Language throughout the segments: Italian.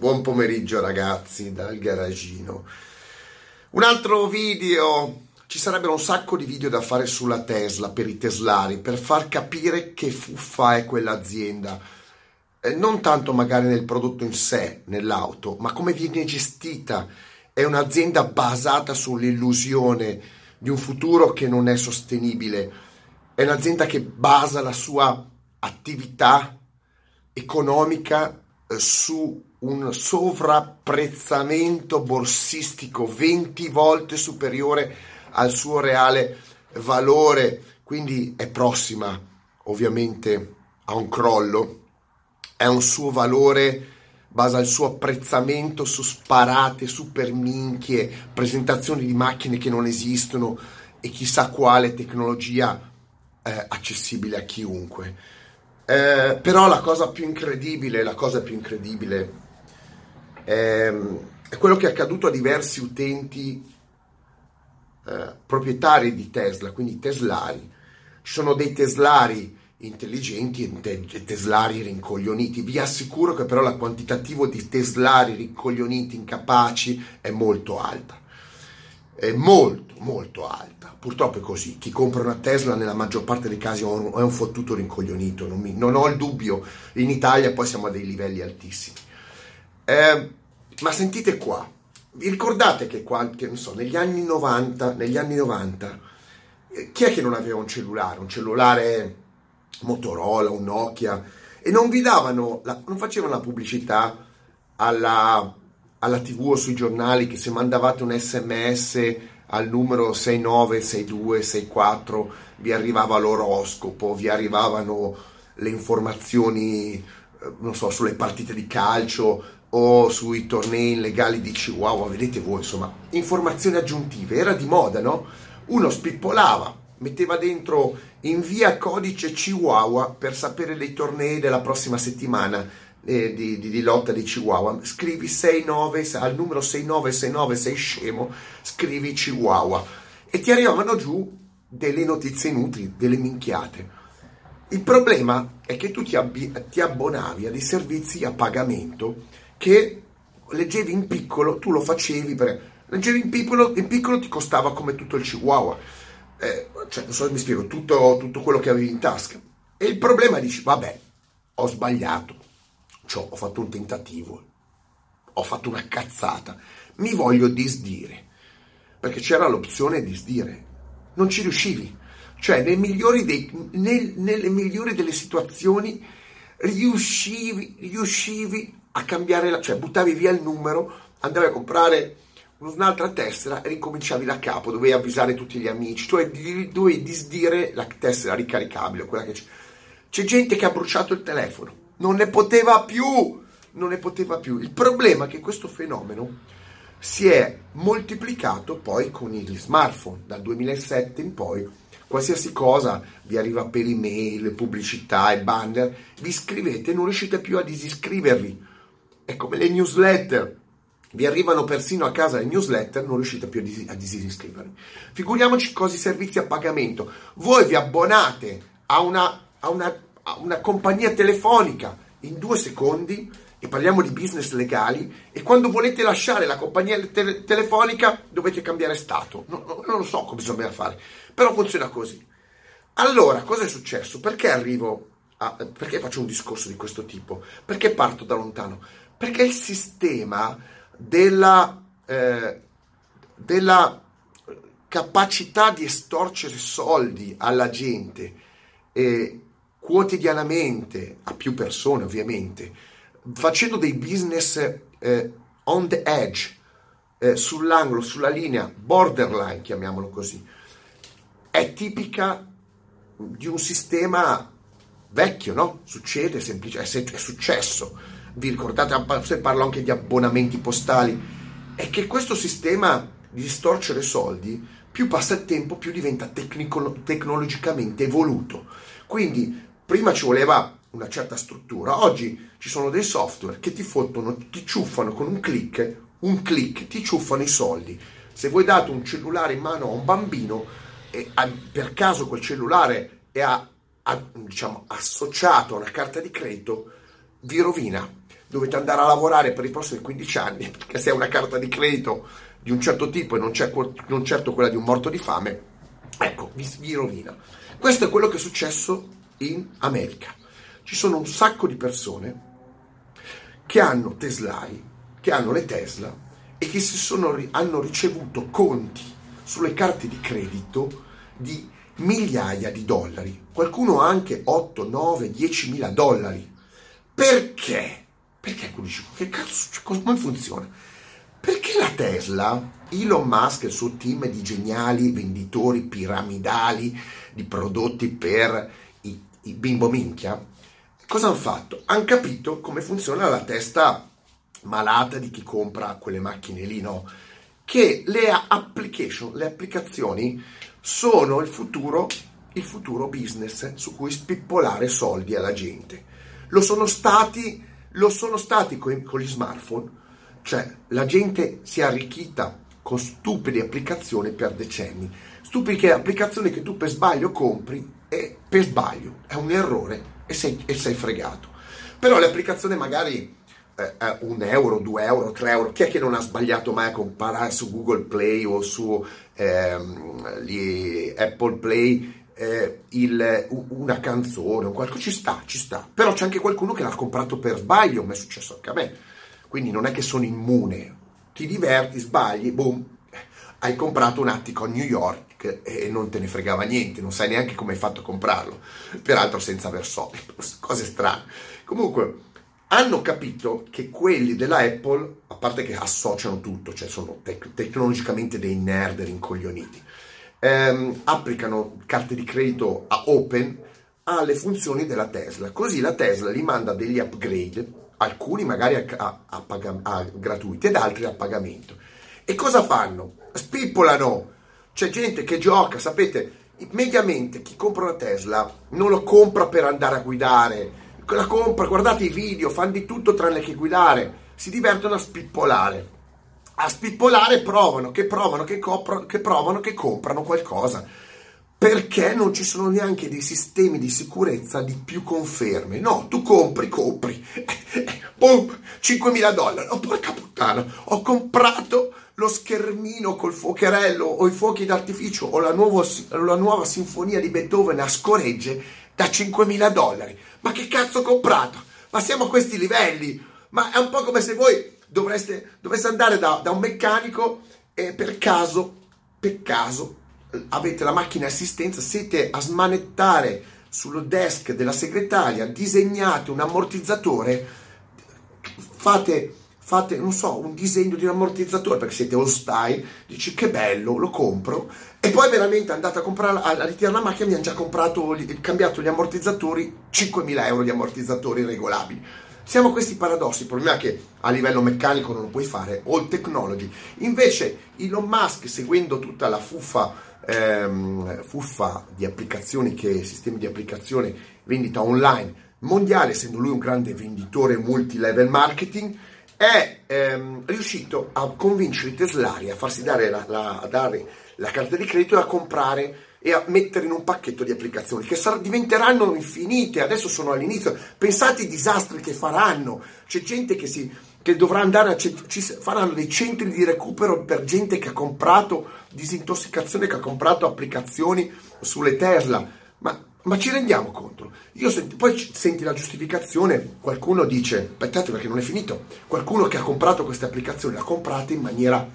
Buon pomeriggio ragazzi dal garagino. Un altro video, ci sarebbero un sacco di video da fare sulla Tesla per i teslari, per far capire che fuffa è quell'azienda. Eh, non tanto magari nel prodotto in sé, nell'auto, ma come viene gestita. È un'azienda basata sull'illusione di un futuro che non è sostenibile. È un'azienda che basa la sua attività economica eh, su un sovrapprezzamento borsistico 20 volte superiore al suo reale valore, quindi è prossima ovviamente a un crollo, è un suo valore, basa il suo apprezzamento su sparate, super minchie, presentazioni di macchine che non esistono e chissà quale tecnologia eh, accessibile a chiunque. Eh, però la cosa più incredibile, la cosa più incredibile è, è quello che è accaduto a diversi utenti eh, proprietari di Tesla, quindi teslari. Ci sono dei teslari intelligenti e te- teslari rincoglioniti. Vi assicuro che però la quantitativo di teslari rincoglioniti, incapaci, è molto alta. È molto, molto alta purtroppo è così. Chi compra una Tesla nella maggior parte dei casi è un fottuto rincoglionito. Non, mi, non ho il dubbio, in Italia poi siamo a dei livelli altissimi. Eh, ma sentite qua, vi ricordate che, qualche, so, negli anni 90, negli anni 90 eh, chi è che non aveva un cellulare? Un cellulare Motorola, un Nokia e non vi davano, la, non facevano la pubblicità alla, alla TV o sui giornali che se mandavate un sms al numero 696264 vi arrivava l'oroscopo, vi arrivavano le informazioni, eh, non so, sulle partite di calcio o sui tornei illegali di Chihuahua, vedete voi, insomma, informazioni aggiuntive, era di moda, no? Uno spippolava, metteva dentro invia codice Chihuahua per sapere dei tornei della prossima settimana eh, di, di, di, lotta di Chihuahua, scrivi 69 al numero 6969, sei scemo, scrivi Chihuahua e ti arrivavano giù delle notizie inutili, delle minchiate. Il problema è che tu ti, abbi- ti abbonavi a dei servizi a pagamento che leggevi in piccolo, tu lo facevi per... Leggevi in piccolo, in piccolo ti costava come tutto il Chihuahua. Eh, cioè, non so se mi spiego, tutto, tutto quello che avevi in tasca. E il problema è dici, vabbè, ho sbagliato, cioè, ho fatto un tentativo, ho fatto una cazzata, mi voglio disdire, perché c'era l'opzione disdire, non ci riuscivi, cioè nel dei, nel, nelle migliori delle situazioni riuscivi, riuscivi a cambiare, la, cioè buttavi via il numero, andavi a comprare un'altra tessera e ricominciavi da capo, dovevi avvisare tutti gli amici, tu dovevi disdire la tessera ricaricabile, quella che c'è. C'è gente che ha bruciato il telefono, non ne poteva più, non ne poteva più. Il problema è che questo fenomeno si è moltiplicato poi con gli smartphone, dal 2007 in poi, qualsiasi cosa vi arriva per email, pubblicità e banner, vi iscrivete e non riuscite più a disiscrivervi. È come le newsletter, vi arrivano persino a casa le newsletter, non riuscite più a disiscrivervi. Figuriamoci cosa i servizi a pagamento. Voi vi abbonate a una, a una una compagnia telefonica in due secondi e parliamo di business legali e quando volete lasciare la compagnia te- telefonica dovete cambiare stato. No, no, non lo so come bisogna fare, però funziona così. Allora, cosa è successo? Perché arrivo a, perché faccio un discorso di questo tipo? Perché parto da lontano? Perché il sistema della, eh, della capacità di estorcere soldi alla gente eh, quotidianamente a più persone ovviamente, facendo dei business eh, on the edge, eh, sull'angolo, sulla linea, borderline chiamiamolo così, è tipica di un sistema vecchio, no? Succede, semplice, è, è successo. Vi ricordate, se parlo anche di abbonamenti postali, è che questo sistema di storcere soldi, più passa il tempo, più diventa tecnico, tecnologicamente evoluto. Quindi Prima ci voleva una certa struttura, oggi ci sono dei software che ti fottono, ti ciuffano con un click, un click, ti ciuffano i soldi. Se voi date un cellulare in mano a un bambino e per caso quel cellulare è a, a, diciamo, associato a una carta di credito, vi rovina. Dovete andare a lavorare per i prossimi 15 anni perché se hai una carta di credito di un certo tipo e non, c'è, non certo quella di un morto di fame, ecco, vi, vi rovina. Questo è quello che è successo in America. Ci sono un sacco di persone che hanno Teslari, che hanno le Tesla e che sono, hanno ricevuto conti sulle carte di credito di migliaia di dollari, qualcuno anche 8, 9, 10 mila dollari. Perché? Perché che cazzo, come funziona? Perché la Tesla, Elon Musk e il suo team di geniali venditori piramidali di prodotti per i, i bimbo minchia, cosa hanno fatto? Hanno capito come funziona la testa malata di chi compra quelle macchine lì, no? Che le application, le applicazioni sono il futuro, il futuro business su cui spippolare soldi alla gente. Lo sono stati, lo sono stati con, con gli smartphone, cioè la gente si è arricchita con stupide applicazioni per decenni. Stupide applicazioni che tu per sbaglio compri e per sbaglio è un errore e sei, e sei fregato. Però le applicazioni magari eh, eh, un euro, due euro, tre euro, chi è che non ha sbagliato mai a comprare su Google Play o su ehm, Apple Play eh, il, una canzone o qualcosa? Ci sta, ci sta. Però c'è anche qualcuno che l'ha comprato per sbaglio, mi è successo anche a me. Quindi non è che sono immune. Ti diverti, sbagli, boom, hai comprato un attico a New York e non te ne fregava niente, non sai neanche come hai fatto a comprarlo, peraltro senza aver soldi, cose strane. Comunque, hanno capito che quelli della Apple, a parte che associano tutto, cioè sono tec- tecnologicamente dei nerd rincoglioniti, ehm, applicano carte di credito a Open alle funzioni della Tesla. Così la Tesla gli manda degli upgrade, alcuni magari a, a, a, pag- a gratuiti ed altri a pagamento. E cosa fanno? Spippolano. C'è gente che gioca, sapete, mediamente chi compra una Tesla non lo compra per andare a guidare, la compra, guardate i video, fanno di tutto tranne che guidare, si divertono a spippolare. A spippolare provano, che provano, che, copro, che provano, che comprano qualcosa. Perché non ci sono neanche dei sistemi di sicurezza di più conferme. No, tu compri, compri. Boom, 5.000 dollari. Oh, porca puttana, ho comprato lo schermino col fuocherello o i fuochi d'artificio o la, nuovo, la nuova sinfonia di Beethoven a scoregge da 5.000 dollari. Ma che cazzo ho comprato? Ma siamo a questi livelli? Ma è un po' come se voi dovreste, dovreste andare da, da un meccanico e per caso, per caso, avete la macchina assistenza, siete a smanettare sul desk della segretaria, disegnate un ammortizzatore, fate fate, non so, un disegno di un ammortizzatore perché siete all style, dici che bello, lo compro e poi veramente andate a comprare, a ritirare la macchina mi hanno già comprato, cambiato gli ammortizzatori, 5.000 euro di ammortizzatori regolabili. Siamo questi paradossi, il problema è che a livello meccanico non lo puoi fare, all technology. Invece Elon Musk, seguendo tutta la fuffa, ehm, fuffa di applicazioni, che, sistemi di applicazione, vendita online mondiale, essendo lui un grande venditore multi-level marketing, è ehm, riuscito a convincere i teslari a farsi dare la, la, a dare la carta di credito e a comprare e a mettere in un pacchetto di applicazioni che sar- diventeranno infinite. Adesso sono all'inizio. Pensate ai disastri che faranno. C'è gente che, si, che dovrà andare a. ci faranno dei centri di recupero per gente che ha comprato disintossicazione, che ha comprato applicazioni sulle Tesla. Ma ma ci rendiamo conto? Senti, poi senti la giustificazione, qualcuno dice, aspettate perché non è finito, qualcuno che ha comprato queste applicazioni l'ha comprata in maniera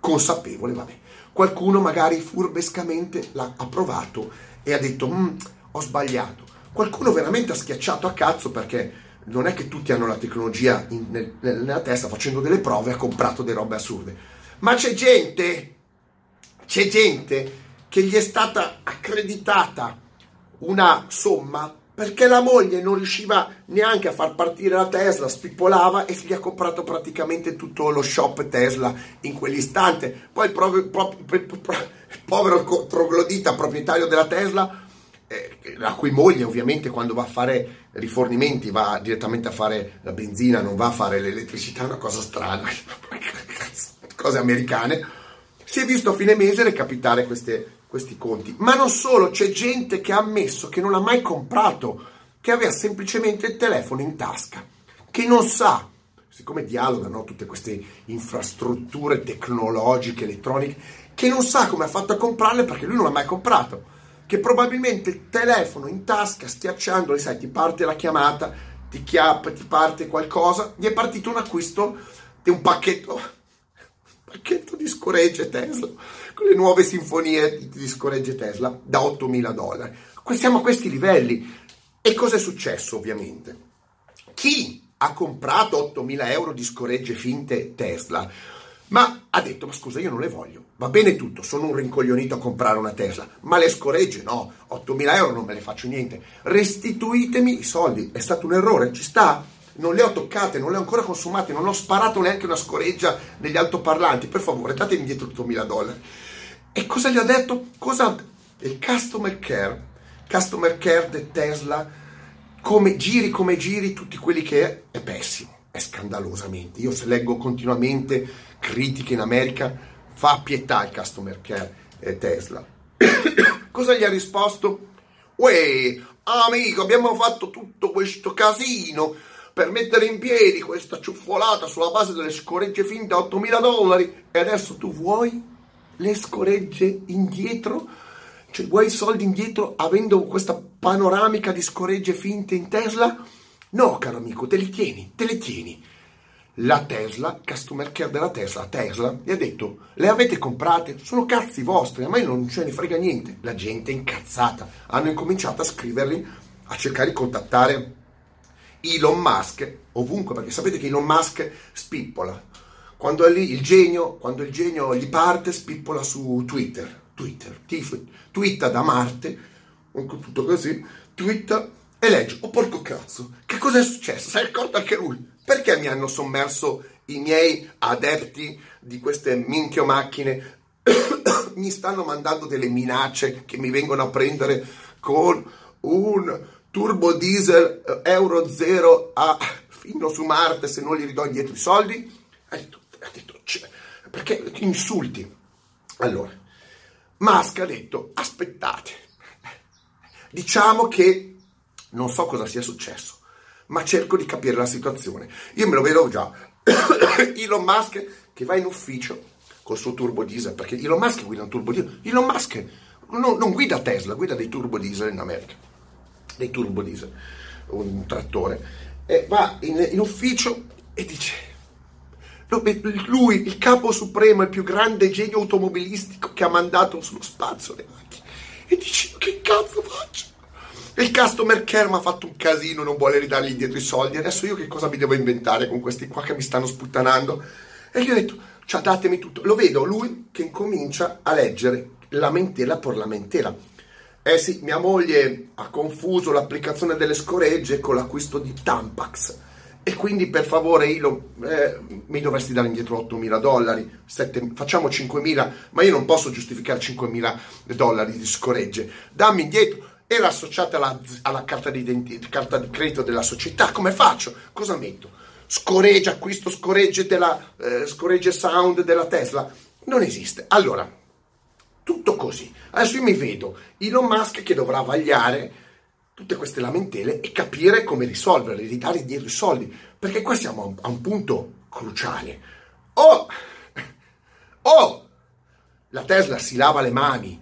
consapevole, vabbè. Qualcuno magari furbescamente l'ha approvato e ha detto, mm, ho sbagliato. Qualcuno veramente ha schiacciato a cazzo perché non è che tutti hanno la tecnologia in, nel, nella testa facendo delle prove ha comprato delle robe assurde. Ma c'è gente, c'è gente che gli è stata accreditata una somma perché la moglie non riusciva neanche a far partire la Tesla, spippolava e gli ha comprato praticamente tutto lo shop Tesla in quell'istante. Poi il, prov- pro- pro- povero troglodita proprietario della Tesla, eh, la cui moglie ovviamente quando va a fare rifornimenti va direttamente a fare la benzina, non va a fare l'elettricità, una cosa strana, cose americane, si è visto a fine mese recapitare queste questi conti. Ma non solo, c'è gente che ha ammesso che non ha mai comprato, che aveva semplicemente il telefono in tasca, che non sa siccome dialogano tutte queste infrastrutture tecnologiche, elettroniche, che non sa come ha fatto a comprarle perché lui non l'ha mai comprato, che probabilmente il telefono in tasca, schiacciandolo, sai, ti parte la chiamata, ti chiappa, ti parte qualcosa, gli è partito un acquisto di un pacchetto, un pacchetto di scoregge Tesla, le nuove sinfonie di scoregge Tesla da 8.000 dollari. Siamo a questi livelli. E cosa è successo ovviamente? Chi ha comprato 8.000 euro di scoregge finte Tesla ma ha detto, ma scusa, io non le voglio. Va bene tutto, sono un rincoglionito a comprare una Tesla, ma le scoregge no, 8.000 euro non me le faccio niente. Restituitemi i soldi, è stato un errore, ci sta? Non le ho toccate, non le ho ancora consumate, non ho sparato neanche una scoreggia negli altoparlanti, per favore, datemi indietro 8.000 dollari. E cosa gli ha detto? Cosa? Il customer care, customer care di Tesla, come giri come giri, tutti quelli che è, è pessimo, è scandalosamente. Io se leggo continuamente critiche in America, fa pietà il customer care eh, Tesla. Cosa gli ha risposto? Uè, amico, abbiamo fatto tutto questo casino per mettere in piedi questa ciuffolata sulla base delle scoregge finte a 8.000 dollari e adesso tu vuoi le scoregge indietro? Cioè vuoi soldi indietro avendo questa panoramica di scoregge finte in Tesla? No, caro amico, te li tieni, te le tieni la Tesla, customer care della Tesla, Tesla, gli ha detto, le avete comprate? Sono cazzi vostri, a me non ce ne frega niente. La gente è incazzata. Hanno incominciato a scriverli, a cercare di contattare Elon Musk ovunque, perché sapete che Elon Musk spippola. Quando è lì il genio, quando il genio gli parte, spippola su Twitter. Twitter, twitta da Marte, tutto così, twitta e legge, oh porco cazzo, che cosa è successo? Si è accorto anche lui perché mi hanno sommerso i miei adepti di queste minchio macchine? mi stanno mandando delle minacce che mi vengono a prendere con un turbo diesel eh, Euro 0 a, fino su Marte se non gli ridò indietro i soldi? Ha detto, ha detto perché insulti? Allora, Musk ha detto, aspettate, diciamo che non so cosa sia successo ma cerco di capire la situazione. Io me lo vedo già. Elon Musk che va in ufficio col suo turbo diesel, perché Elon Musk guida un turbo diesel. Elon Musk non, non guida Tesla, guida dei turbo diesel in America, dei turbo diesel, un trattore. E va in, in ufficio e dice lui, il capo supremo, il più grande genio automobilistico che ha mandato sullo spazio le macchine. E dice, che cazzo faccio? Il customer care mi ha fatto un casino, non vuole ridargli indietro i soldi. Adesso io che cosa mi devo inventare con questi qua che mi stanno sputtanando? E gli ho detto, cioè datemi tutto. Lo vedo lui che incomincia a leggere lamentela per lamentela. Eh sì, mia moglie ha confuso l'applicazione delle scoregge con l'acquisto di Tampax. E quindi per favore io, eh, mi dovresti dare indietro 8.000 dollari, 7, facciamo 5.000, ma io non posso giustificare 5.000 dollari di scoregge. Dammi indietro era associata alla, alla carta, di carta di credito della società. Come faccio? Cosa metto? Scoregge, acquisto scoregge, della, eh, scoregge sound della Tesla? Non esiste. Allora, tutto così. Adesso io mi vedo Elon Musk che dovrà vagliare tutte queste lamentele e capire come risolverle, ridare indietro i soldi, perché qua siamo a un, a un punto cruciale. O, o la Tesla si lava le mani,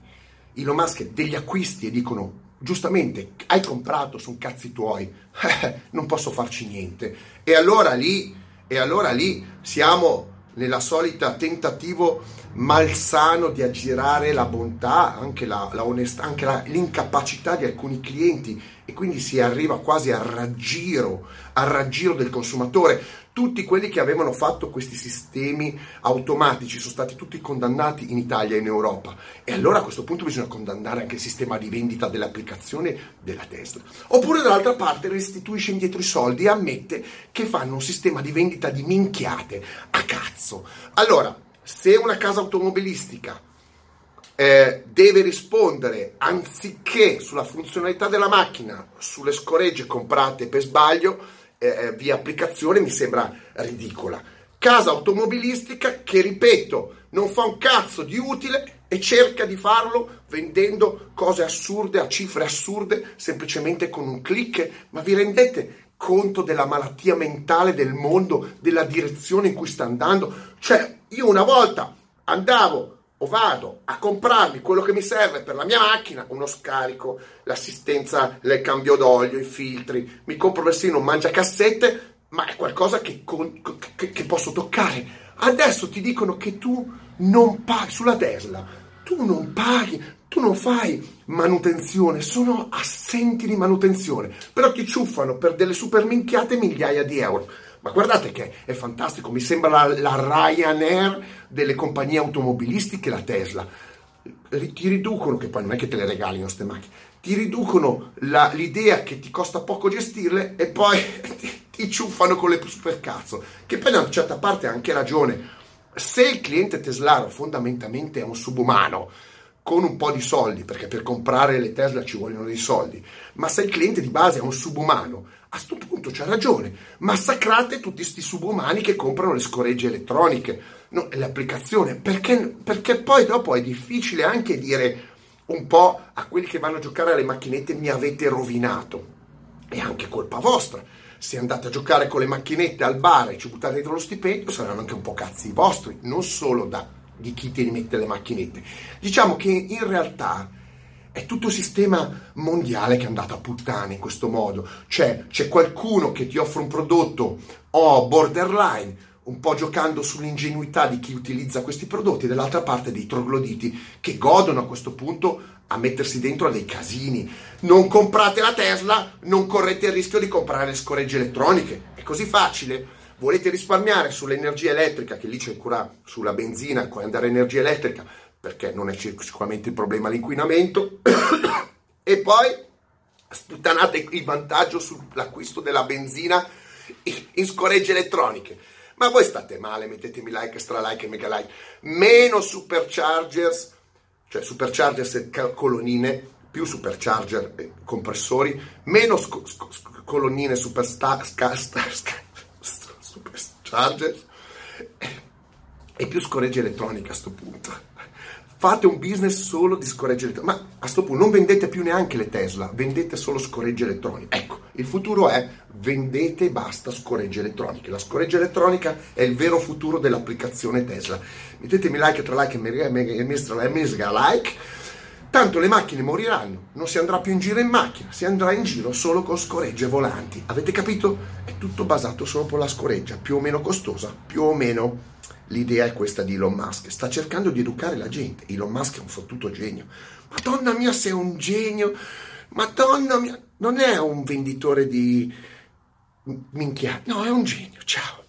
Elon Musk degli acquisti e dicono giustamente hai comprato, sono cazzi tuoi, non posso farci niente. E allora lì, e allora lì siamo nella solita tentativo malsano di aggirare la bontà, anche, la, la onestà, anche la, l'incapacità di alcuni clienti e quindi si arriva quasi al raggiro, al raggiro del consumatore. Tutti quelli che avevano fatto questi sistemi automatici sono stati tutti condannati in Italia e in Europa. E allora a questo punto bisogna condannare anche il sistema di vendita dell'applicazione della Tesla. Oppure dall'altra parte restituisce indietro i soldi e ammette che fanno un sistema di vendita di minchiate a cazzo. Allora, se una casa automobilistica eh, deve rispondere anziché sulla funzionalità della macchina, sulle scoregge comprate per sbaglio, eh, eh, via applicazione mi sembra ridicola. Casa automobilistica che, ripeto, non fa un cazzo di utile e cerca di farlo vendendo cose assurde a cifre assurde semplicemente con un click. Ma vi rendete conto della malattia mentale del mondo, della direzione in cui sta andando. Cioè, io una volta andavo o vado a comprarmi quello che mi serve per la mia macchina, uno scarico, l'assistenza, il cambio d'olio, i filtri, mi compro persino un mangiacassette, ma è qualcosa che, che, che posso toccare. Adesso ti dicono che tu non paghi sulla Tesla, tu non paghi, tu non fai manutenzione, sono assenti di manutenzione, però ti ciuffano per delle super minchiate migliaia di euro. Ma guardate che è fantastico, mi sembra la, la Ryanair delle compagnie automobilistiche, la Tesla. Ti riducono, che poi non è che te le regalino queste macchine, ti riducono la, l'idea che ti costa poco gestirle e poi ti, ti ciuffano con le supercazzo. Che poi da una certa parte ha anche ragione. Se il cliente teslaro fondamentalmente è un subumano, con un po' di soldi, perché per comprare le Tesla ci vogliono dei soldi, ma se il cliente di base è un subumano, a questo punto c'ha ragione, massacrate tutti questi subumani che comprano le scoregge elettroniche, no, l'applicazione, perché, perché poi dopo è difficile anche dire un po' a quelli che vanno a giocare alle macchinette mi avete rovinato, è anche colpa vostra. Se andate a giocare con le macchinette al bar e ci buttate dentro lo stipendio, saranno anche un po' cazzi vostri, non solo da di chi ti rimette le macchinette. Diciamo che in realtà è tutto il sistema mondiale che è andato a puttane in questo modo. Cioè, c'è qualcuno che ti offre un prodotto o borderline, un po' giocando sull'ingenuità di chi utilizza questi prodotti, e dall'altra parte dei trogloditi che godono a questo punto a mettersi dentro a dei casini. Non comprate la Tesla, non correte il rischio di comprare le scoregge elettroniche. È così facile volete risparmiare sull'energia elettrica, che lì c'è ancora sulla benzina, andare energia elettrica, perché non è sicuramente il problema l'inquinamento, e poi sputtanate il vantaggio sull'acquisto della benzina in scoregge elettroniche. Ma voi state male, mettetemi like, extra like e mega like. Meno superchargers, cioè superchargers e colonnine, più supercharger e compressori, meno sc- sc- colonnine superstar, sca- star, sca- Supercharger e più scoreggia elettronica a questo punto. Fate un business solo di scoreggia elettronica, ma a questo punto non vendete più neanche le Tesla, vendete solo scoreggia elettronica. Ecco, il futuro è vendete e basta scoreggia elettronica. La scoreggia elettronica è il vero futuro dell'applicazione Tesla. Mettetemi like tra like e mega like Tanto le macchine moriranno, non si andrà più in giro in macchina, si andrà in giro solo con scoregge volanti. Avete capito? È tutto basato solo sulla scoreggia, più o meno costosa, più o meno. L'idea è questa di Elon Musk, sta cercando di educare la gente. Elon Musk è un fottuto genio. Madonna mia, sei un genio! Madonna mia, non è un venditore di minchia, no, è un genio. Ciao.